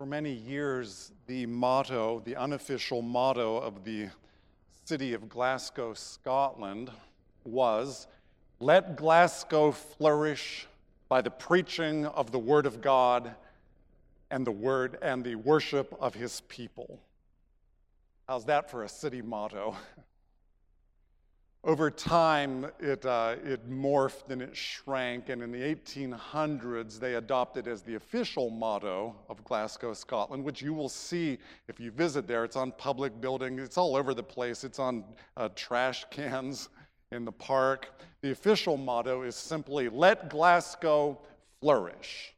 For many years, the motto, the unofficial motto of the city of Glasgow, Scotland, was Let Glasgow flourish by the preaching of the Word of God and the Word and the worship of His people. How's that for a city motto? Over time, it, uh, it morphed and it shrank, and in the 1800s, they adopted as the official motto of Glasgow, Scotland, which you will see if you visit there. It's on public buildings, it's all over the place, it's on uh, trash cans in the park. The official motto is simply, Let Glasgow flourish.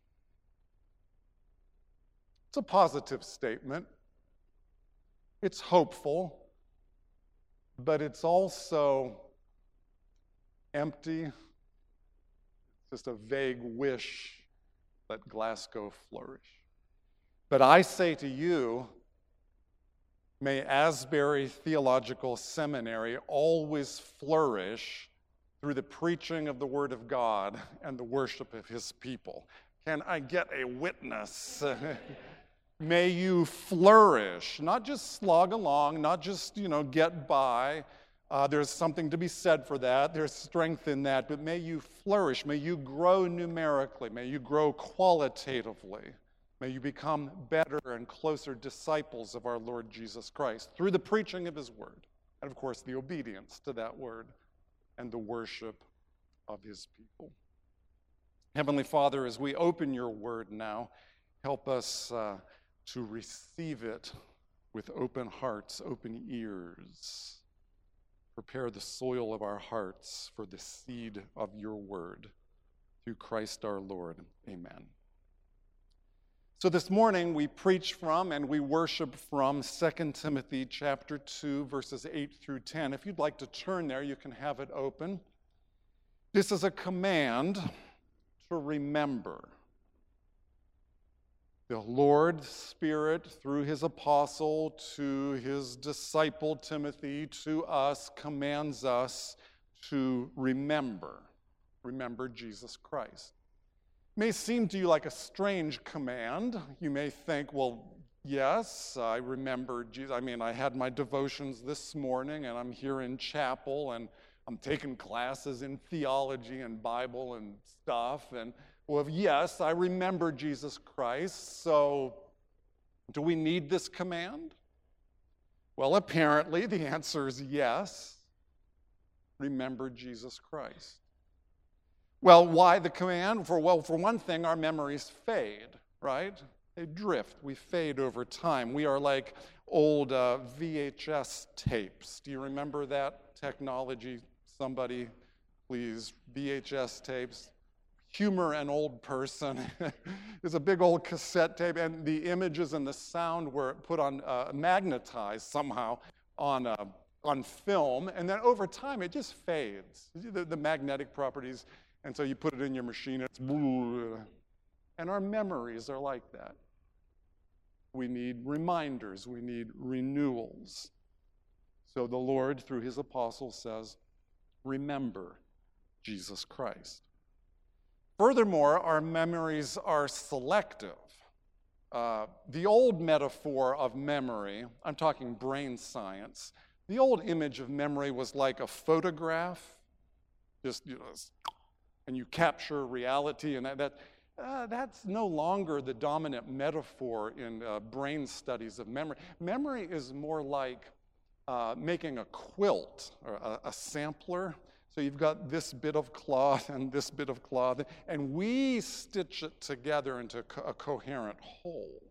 It's a positive statement, it's hopeful but it's also empty. Just a vague wish that Glasgow flourish. But I say to you, may Asbury Theological Seminary always flourish through the preaching of the Word of God and the worship of His people. Can I get a witness? May you flourish, not just slog along, not just, you know, get by. Uh, there's something to be said for that. There's strength in that, but may you flourish. May you grow numerically. May you grow qualitatively. May you become better and closer disciples of our Lord Jesus Christ through the preaching of His Word, and of course, the obedience to that Word and the worship of His people. Heavenly Father, as we open your Word now, help us. Uh, to receive it with open hearts, open ears. Prepare the soil of our hearts for the seed of your word. Through Christ our Lord. Amen. So this morning we preach from and we worship from 2 Timothy chapter 2 verses 8 through 10. If you'd like to turn there, you can have it open. This is a command to remember the Lord Spirit, through his apostle to his disciple Timothy, to us, commands us to remember. Remember Jesus Christ. It may seem to you like a strange command. You may think, well, yes, I remember Jesus. I mean, I had my devotions this morning, and I'm here in chapel, and I'm taking classes in theology and Bible and stuff, and well, yes, I remember Jesus Christ, so do we need this command? Well, apparently the answer is yes. Remember Jesus Christ. Well, why the command? For well, for one thing, our memories fade, right? They drift. We fade over time. We are like old uh, VHS tapes. Do you remember that technology? Somebody, please, VHS tapes humor an old person. it's a big old cassette tape, and the images and the sound were put on, uh, magnetized somehow on, uh, on film, and then over time it just fades. The, the, magnetic properties, and so you put it in your machine, it's and our memories are like that. We need reminders, we need renewals. So the Lord, through his apostles, says, Remember Jesus Christ. Furthermore, our memories are selective. Uh, the old metaphor of memory, I'm talking brain science, the old image of memory was like a photograph, just, you know, and you capture reality, and that, that uh, that's no longer the dominant metaphor in uh, brain studies of memory. Memory is more like uh, making a quilt or a, a sampler. So you've got this bit of cloth and this bit of cloth, and we stitch it together into a coherent whole.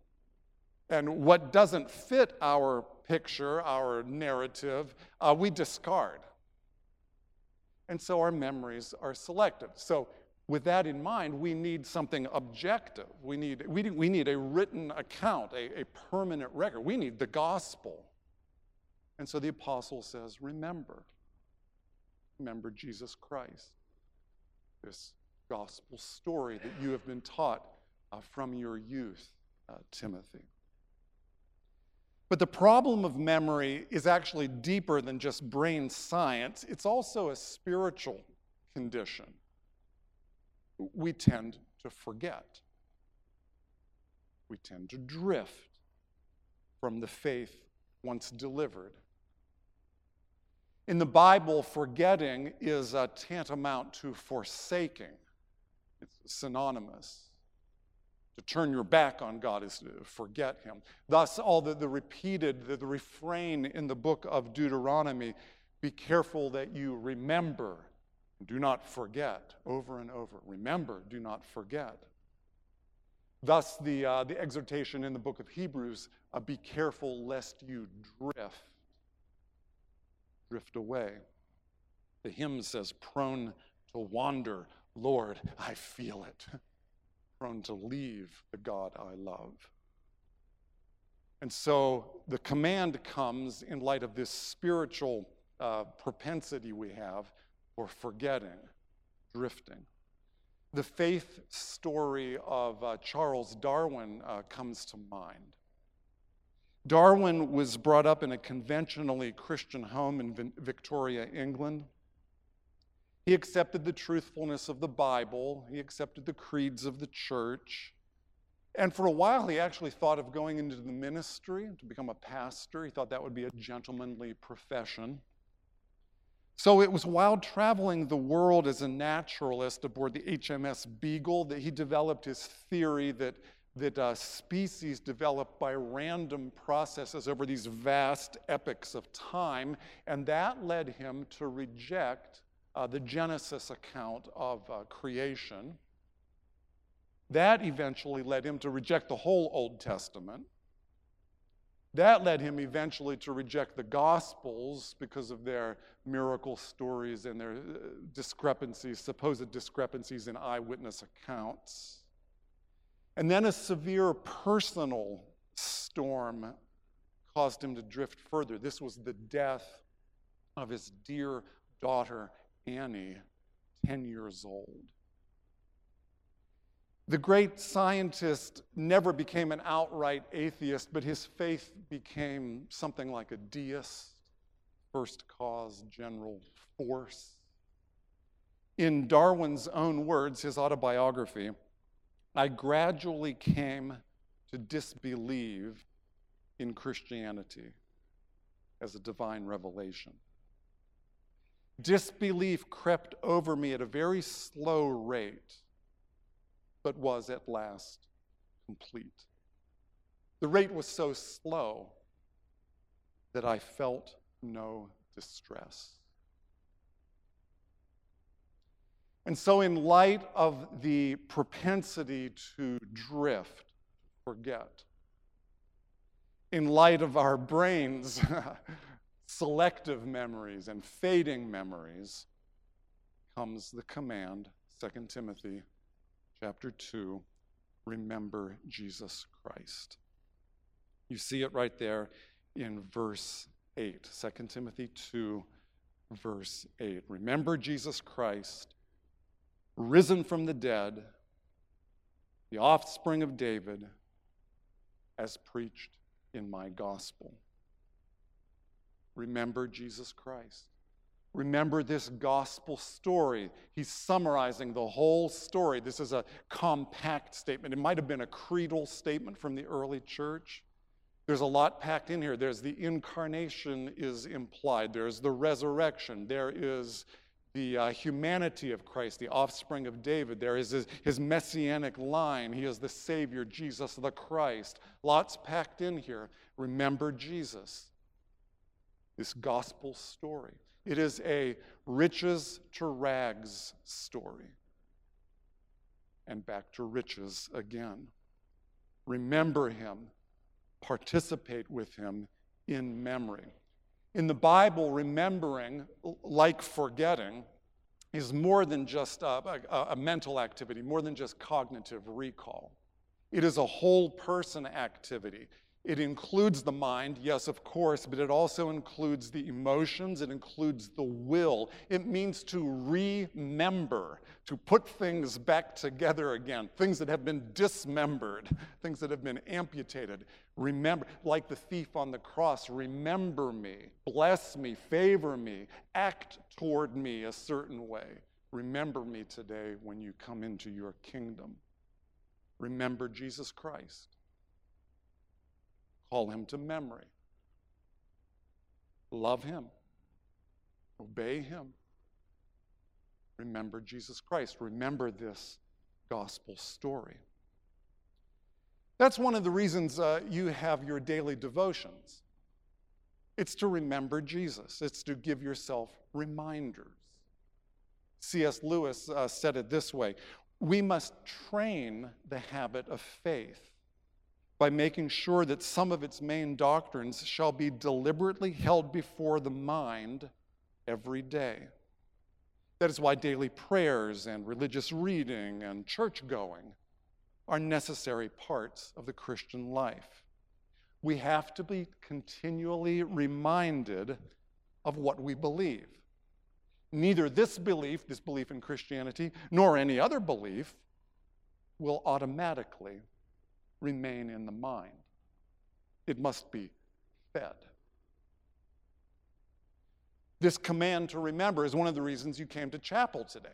And what doesn't fit our picture, our narrative, uh, we discard. And so our memories are selective. So, with that in mind, we need something objective. We need, we, we need a written account, a, a permanent record. We need the gospel. And so the apostle says, Remember remember Jesus Christ. This gospel story that you have been taught uh, from your youth, uh, Timothy. But the problem of memory is actually deeper than just brain science, it's also a spiritual condition. We tend to forget. we tend to drift from the faith once delivered. In the Bible, forgetting is tantamount to forsaking, it's synonymous. To turn your back on God is to forget Him. Thus, all the, the repeated, the, the refrain in the book of Deuteronomy be careful that you remember, do not forget, over and over. Remember, do not forget. Thus, the, uh, the exhortation in the book of Hebrews uh, be careful lest you drift, drift away. The hymn says, prone to wander, Lord, I feel it. prone to leave the God I love. And so the command comes in light of this spiritual uh, propensity we have for forgetting, drifting. The faith story of uh, Charles Darwin uh, comes to mind. Darwin was brought up in a conventionally Christian home in Victorian, England. He accepted the truthfulness of the Bible, he accepted the creeds of the church. And for a while, he actually thought of going into the ministry to become a pastor. He thought that would be a gentlemanly profession. So it was while traveling the world as a naturalist aboard the HMS Beagle that he developed his theory that, that uh, species develop by random processes over these vast epochs of time, and that led him to reject uh, the Genesis account of uh, creation. That eventually led him to reject the whole Old Testament. That led him eventually to reject the Gospels because of their miracle stories and their uh, discrepancies, supposed discrepancies in eyewitness accounts. And then a severe personal storm caused him to drift further. This was the death of his dear daughter Annie, 10 years old. The great scientist never became an outright atheist, but his faith became something like a deist, first cause, general force. In Darwin's own words, his autobiography, I gradually came to disbelieve in Christianity as a divine revelation. Disbelief crept over me at a very slow rate, but was at last complete. The rate was so slow that I felt no distress. And so, in light of the propensity to drift, forget, in light of our brains selective memories and fading memories comes the command 2 timothy chapter 2 remember jesus christ. You see it right there in verse 8 2 timothy 2 verse 8 remember jesus christ risen from the dead the offspring of david as preached in my gospel Remember Jesus Christ. Remember this gospel story. He's summarizing the whole story. This is a compact statement. It might have been a creedal statement from the early church. There's a lot packed in here. There's the incarnation is implied. There's the resurrection. There is the uh, humanity of Christ, the offspring of David. There is his, his messianic line. He is the Savior, Jesus the Christ. Lots packed in here. Remember Jesus this gospel story. It is a riches to rags story. And back to riches again. Remember him, participate with him in memory. In the Bible, remembering, like forgetting, is more than just a, a, a, mental activity, more than just cognitive recall. It is a whole person activity. It includes the mind, yes, of course, but it also includes the emotions, it includes the will. It means to remember, to put things back together again, things that have been dismembered, things that have been amputated. Remember, like the thief on the cross, remember me, bless me, favor me, act toward me a certain way. Remember me today when you come into your kingdom. Remember Jesus Christ. Call him to memory. Love him. Obey him. Remember Jesus Christ. Remember this gospel story. That's one of the reasons uh, you have your daily devotions. It's to remember Jesus, it's to give yourself reminders. C.S. Lewis uh, said it this way We must train the habit of faith by making sure that some of its main doctrines shall be deliberately held before the mind every day. That is why daily prayers and religious reading and church going are necessary parts of the Christian life. We have to be continually reminded of what we believe. Neither this belief, this belief in Christianity, nor any other belief will automatically remain in the mind. It must be fed. This command to remember is one of the reasons you came to chapel today.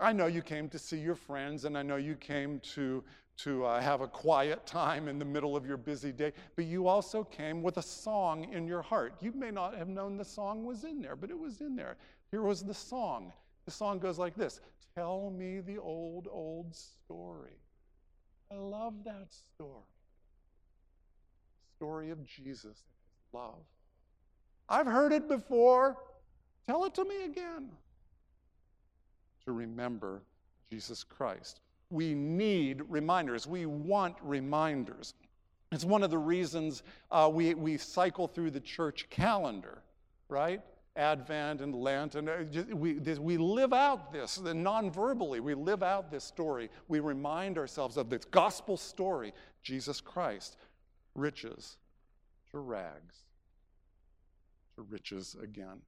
I know you came to see your friends, and I know you came to, to uh, have a quiet time in the middle of your busy day, but you also came with a song in your heart. You may not have known the song was in there, but it was in there. Here was the song. The song goes like this Tell me the old, old story. I love that story. Story of Jesus love. I've heard it before. Tell it to me again. To remember Jesus Christ. We need reminders. We want reminders. It's one of the reasons uh, we, we cycle through the church calendar, right? Advent and Lent, and uh, we, this, we live out this non verbally. We live out this story. We remind ourselves of this gospel story Jesus Christ, riches to rags, to riches again.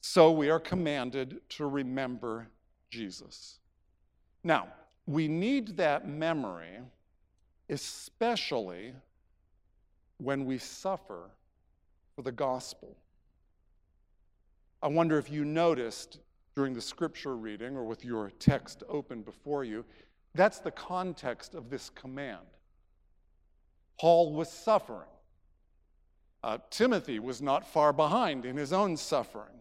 So we are commanded to remember Jesus. Now, we need that memory, especially when we suffer for the gospel. I wonder if you noticed during the scripture reading or with your text open before you, that's the context of this command. Paul was suffering. Uh, Timothy was not far behind in his own suffering.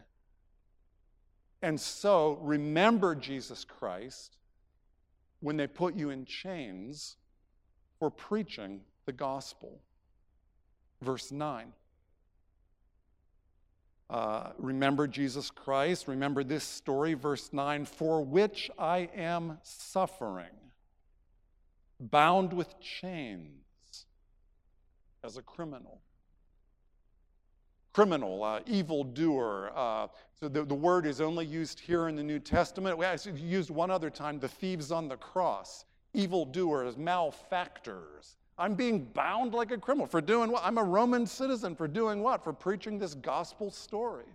And so remember Jesus Christ when they put you in chains for preaching the gospel. Verse 9. Uh, remember Jesus Christ. Remember this story, verse 9 for which I am suffering, bound with chains as a criminal. Criminal, uh, evildoer. Uh, so the, the word is only used here in the New Testament. Actually used one other time the thieves on the cross, evildoers, malefactors. I'm being bound like a criminal for doing what? I'm a Roman citizen for doing what? For preaching this gospel story.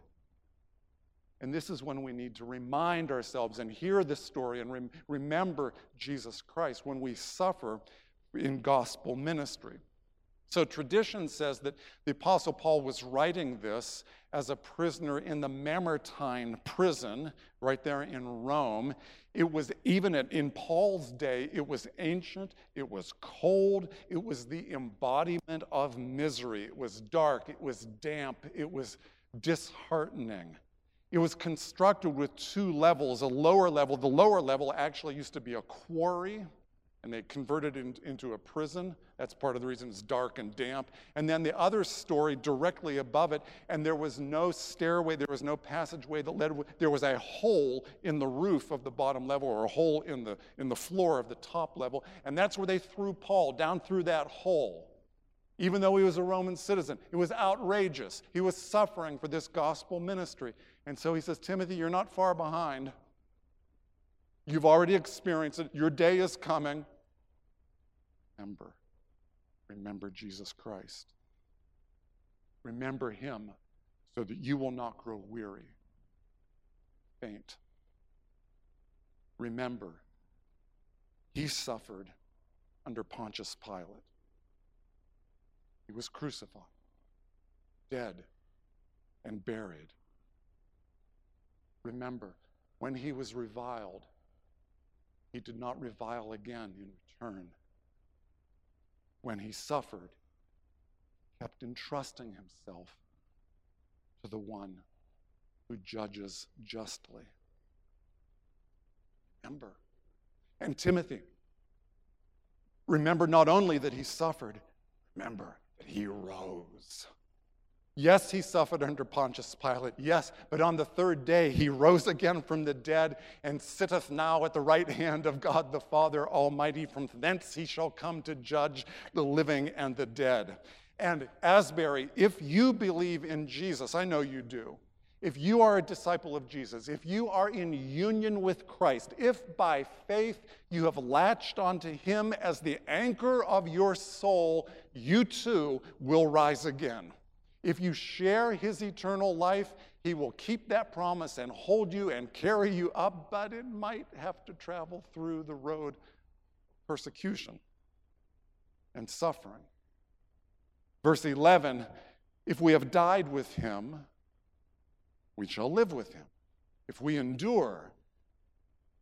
And this is when we need to remind ourselves and hear this story and rem- remember Jesus Christ when we suffer in gospel ministry. So, tradition says that the Apostle Paul was writing this as a prisoner in the Mamertine prison right there in Rome. It was even in Paul's day, it was ancient, it was cold, it was the embodiment of misery. It was dark, it was damp, it was disheartening. It was constructed with two levels a lower level. The lower level actually used to be a quarry and they converted it into a prison. That's part of the reason it's dark and damp. And then the other story directly above it, and there was no stairway, there was no passageway that led, there was a hole in the roof of the bottom level or a hole in the, in the floor of the top level. And that's where they threw Paul down through that hole. Even though he was a Roman citizen, it was outrageous. He was suffering for this gospel ministry. And so he says, Timothy, you're not far behind. You've already experienced it. Your day is coming remember. Remember Jesus Christ. Remember him so that you will not grow weary, faint. Remember, he suffered under Pontius Pilate. He was crucified, dead, and buried. Remember, when he was reviled, he did not revile again in return. when he suffered, kept entrusting himself to the one who judges justly. Remember. And Timothy, remember not only that he suffered, remember that he rose. Yes, he suffered under Pontius Pilate. Yes, but on the third day he rose again from the dead and sitteth now at the right hand of God the Father Almighty. From thence he shall come to judge the living and the dead. And Asbury, if you believe in Jesus, I know you do. If you are a disciple of Jesus, if you are in union with Christ, if by faith you have latched onto him as the anchor of your soul, you too will rise again. If you share his eternal life, he will keep that promise and hold you and carry you up, but it might have to travel through the road persecution and suffering. Verse 11 if we have died with him, we shall live with him. If we endure,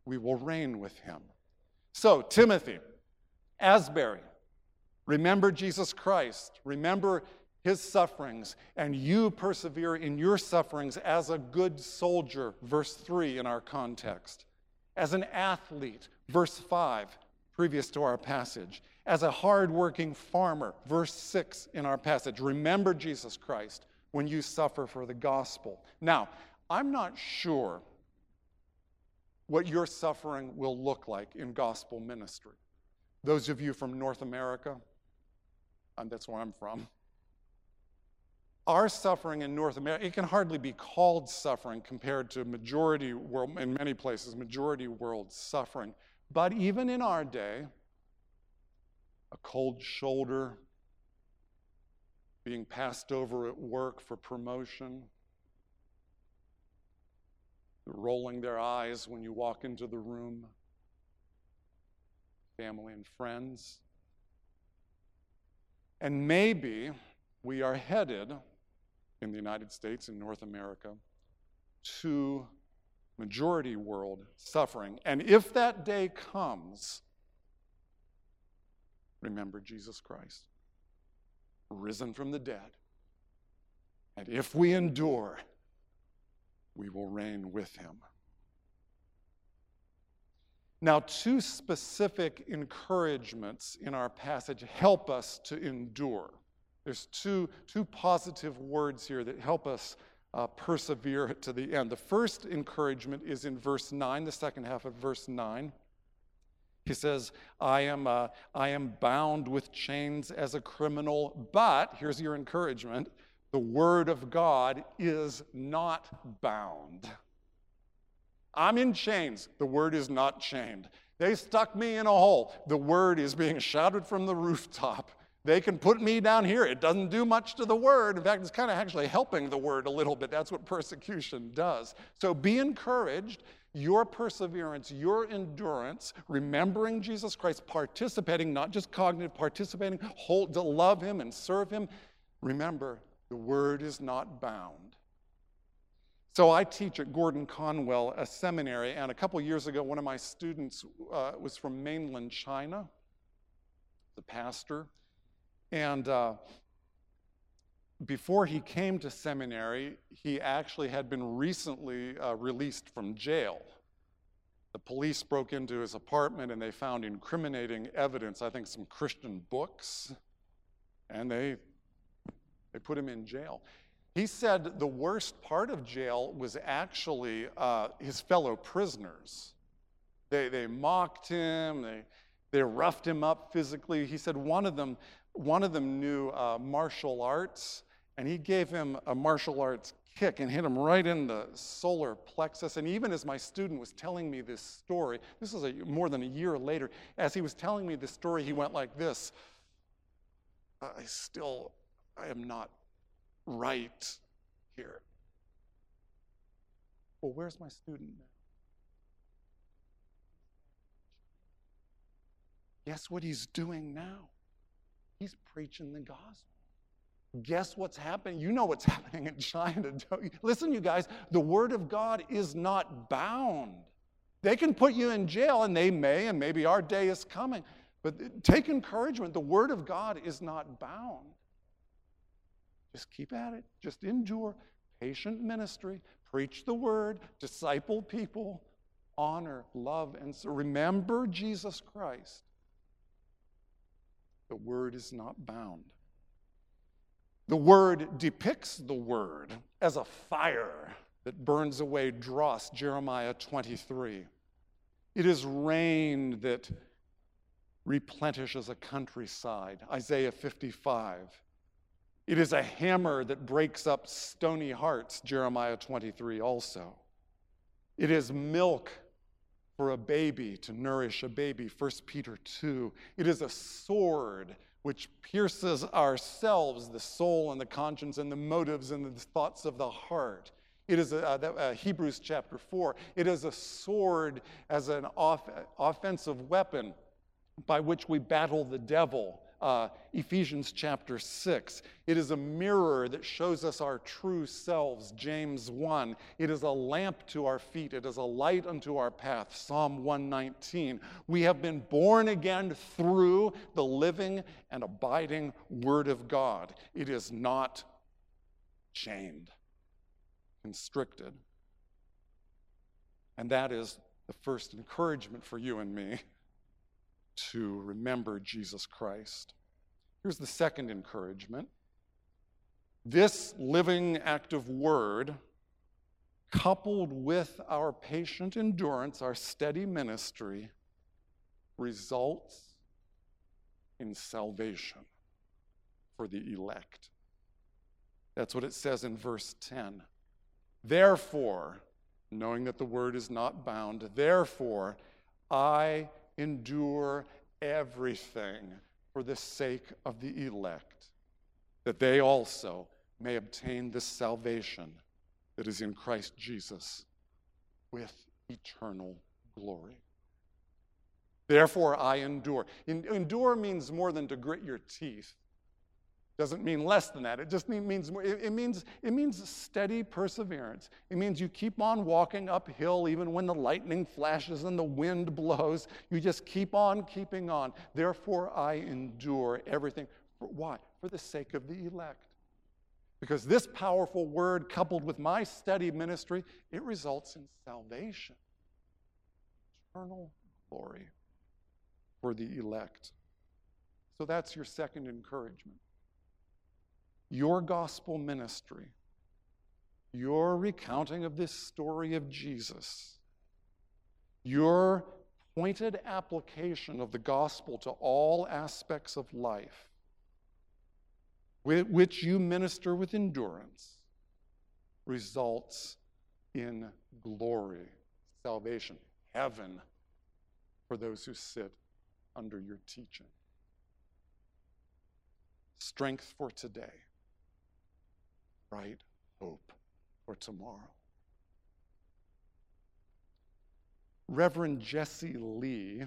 we will reign with him. So, Timothy, Asbury, remember Jesus Christ. Remember his sufferings, and you persevere in your sufferings as a good soldier, verse 3 in our context, as an athlete, verse 5, previous to our passage, as a hardworking farmer, verse 6 in our passage. Remember Jesus Christ when you suffer for the gospel. Now, I'm not sure what your suffering will look like in gospel ministry. Those of you from North America, that's where I'm from, our suffering in North America, it can hardly be called suffering compared to majority world, in many places, majority world suffering. But even in our day, a cold shoulder, being passed over at work for promotion, rolling their eyes when you walk into the room, family and friends. And maybe we are headed in the United States and North America to majority world suffering. And if that day comes, remember Jesus Christ, risen from the dead. And if we endure, we will reign with him. Now, two specific encouragements in our passage help us to endure. There's two, two positive words here that help us uh, persevere to the end. The first encouragement is in verse 9, the second half of verse 9. He says, I am, uh, I am bound with chains as a criminal, but here's your encouragement the word of God is not bound. I'm in chains, the word is not chained. They stuck me in a hole, the word is being shouted from the rooftop. They can put me down here. It doesn't do much to the word. In fact, it's kind of actually helping the word a little bit. That's what persecution does. So be encouraged. Your perseverance, your endurance, remembering Jesus Christ, participating, not just cognitive, participating, hold, to love Him and serve Him. Remember, the word is not bound. So I teach at Gordon Conwell, a seminary, and a couple years ago, one of my students uh, was from mainland China, the pastor. And uh, before he came to seminary, he actually had been recently uh, released from jail. The police broke into his apartment and they found incriminating evidence, I think some Christian books, and they, they put him in jail. He said the worst part of jail was actually uh, his fellow prisoners. They, they mocked him, they, they roughed him up physically. He said one of them one of them knew uh, martial arts, and he gave him a martial arts kick and hit him right in the solar plexus. And even as my student was telling me this story, this was a, more than a year later, as he was telling me this story, he went like this I still, I am not right here. Well, where's my student now? Guess what he's doing now? He's preaching the gospel. Guess what's happening? You know what's happening in China, don't you? Listen, you guys, the Word of God is not bound. They can put you in jail, and they may, and maybe our day is coming. But take encouragement. The Word of God is not bound. Just keep at it. Just endure. Patient ministry. Preach the Word. Disciple people. Honor, love, and so remember Jesus Christ. The Word is not bound. The Word depicts the Word as a fire that burns away dross, Jeremiah 23. It is rain that replenishes a countryside, Isaiah 55. It is a hammer that breaks up stony hearts, Jeremiah 23 also. It is milk for a baby to nourish a baby, 1 Peter 2. It is a sword which pierces ourselves, the soul and the conscience and the motives and the thoughts of the heart. It is a, uh, uh, Hebrews chapter 4. It is a sword as an off, offensive weapon by which we battle the devil. Uh, Ephesians chapter 6. It is a mirror that shows us our true selves, James 1. It is a lamp to our feet, it is a light unto our path, Psalm 119. We have been born again through the living and abiding Word of God. It is not chained constricted. And that is the first encouragement for you and me to remember Jesus Christ. Here's the second encouragement this living, active word, coupled with our patient endurance, our steady ministry, results in salvation for the elect. That's what it says in verse 10. Therefore, knowing that the word is not bound, therefore, I endure everything for the sake of the elect, that they also may obtain this salvation that is in Christ Jesus with eternal glory. Therefore, I endure. endure means more than to grit your teeth. Doesn't mean less than that. It just means it means it means steady perseverance. It means you keep on walking uphill even when the lightning flashes and the wind blows. You just keep on keeping on. Therefore, I endure everything. For, why? For the sake of the elect. Because this powerful word, coupled with my steady ministry, it results in salvation, eternal glory for the elect. So that's your second encouragement your gospel ministry, your recounting of this story of Jesus, your pointed application of the gospel to all aspects of life, which you minister with endurance, results in glory, salvation, heaven for those who sit under your teaching. Strength for today bright hope for tomorrow. Reverend Jesse Lee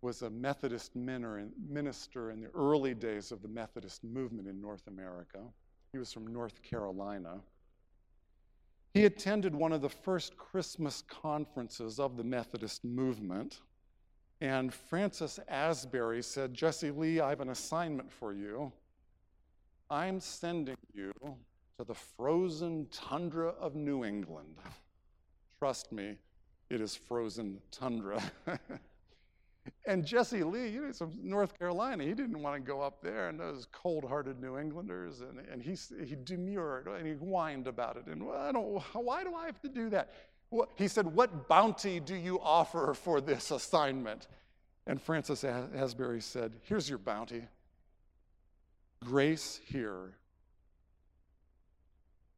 was a Methodist minister in the early days of the Methodist movement in North America. He was from North Carolina. He attended one of the first Christmas conferences of the Methodist movement. And Francis Asbury said, Jesse Lee, I have an assignment for you. I'm sending you to the frozen tundra of New England. Trust me, it is frozen tundra. and Jesse Lee, you know, from North Carolina, he didn't want to go up there and those cold hearted New Englanders. And, and he, he demurred and he whined about it. And well, I don't, why do I have to do that? Well, he said, What bounty do you offer for this assignment? And Francis Asbury said, Here's your bounty Grace here,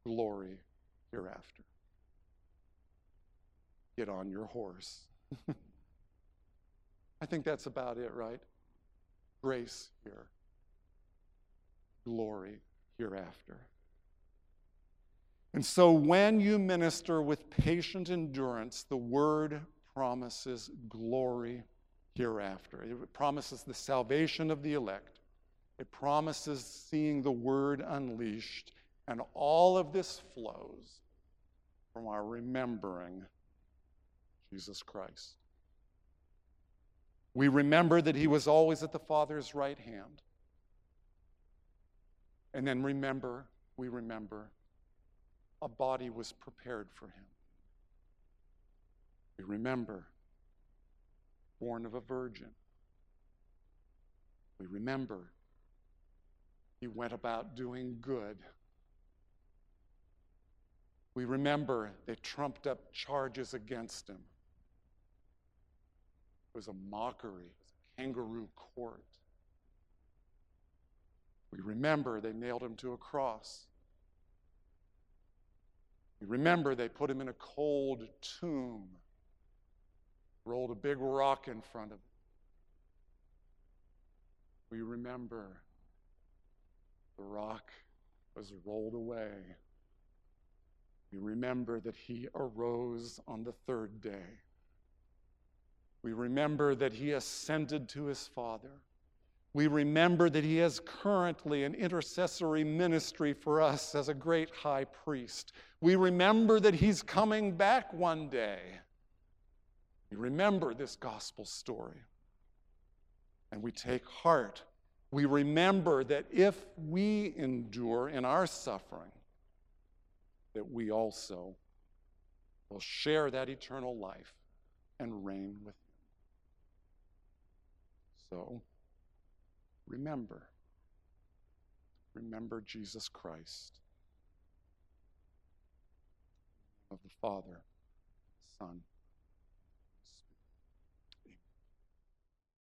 glory hereafter. Get on your horse. I think that's about it, right? Grace here, glory hereafter. And so when you minister with patient endurance, the word promises glory hereafter. It promises the salvation of the elect. It promises seeing the word unleashed. And all of this flows from our remembering Jesus Christ. We remember that he was always at the Father's right hand. And then remember, we remember, a body was prepared for him. We remember, born of a virgin. We remember, he went about doing good. We remember they trumped up charges against him. It was a mockery, it was a kangaroo court. We remember they nailed him to a cross. We remember they put him in a cold tomb, rolled a big rock in front of him. We remember the rock was rolled away. We remember that he arose on the third day. We remember that he ascended to his Father. We remember that he has currently an intercessory ministry for us as a great high priest. We remember that he's coming back one day. We remember this gospel story. And we take heart. We remember that if we endure in our suffering, that we also will share that eternal life and reign with him. So, remember. Remember Jesus Christ of the Father, Son,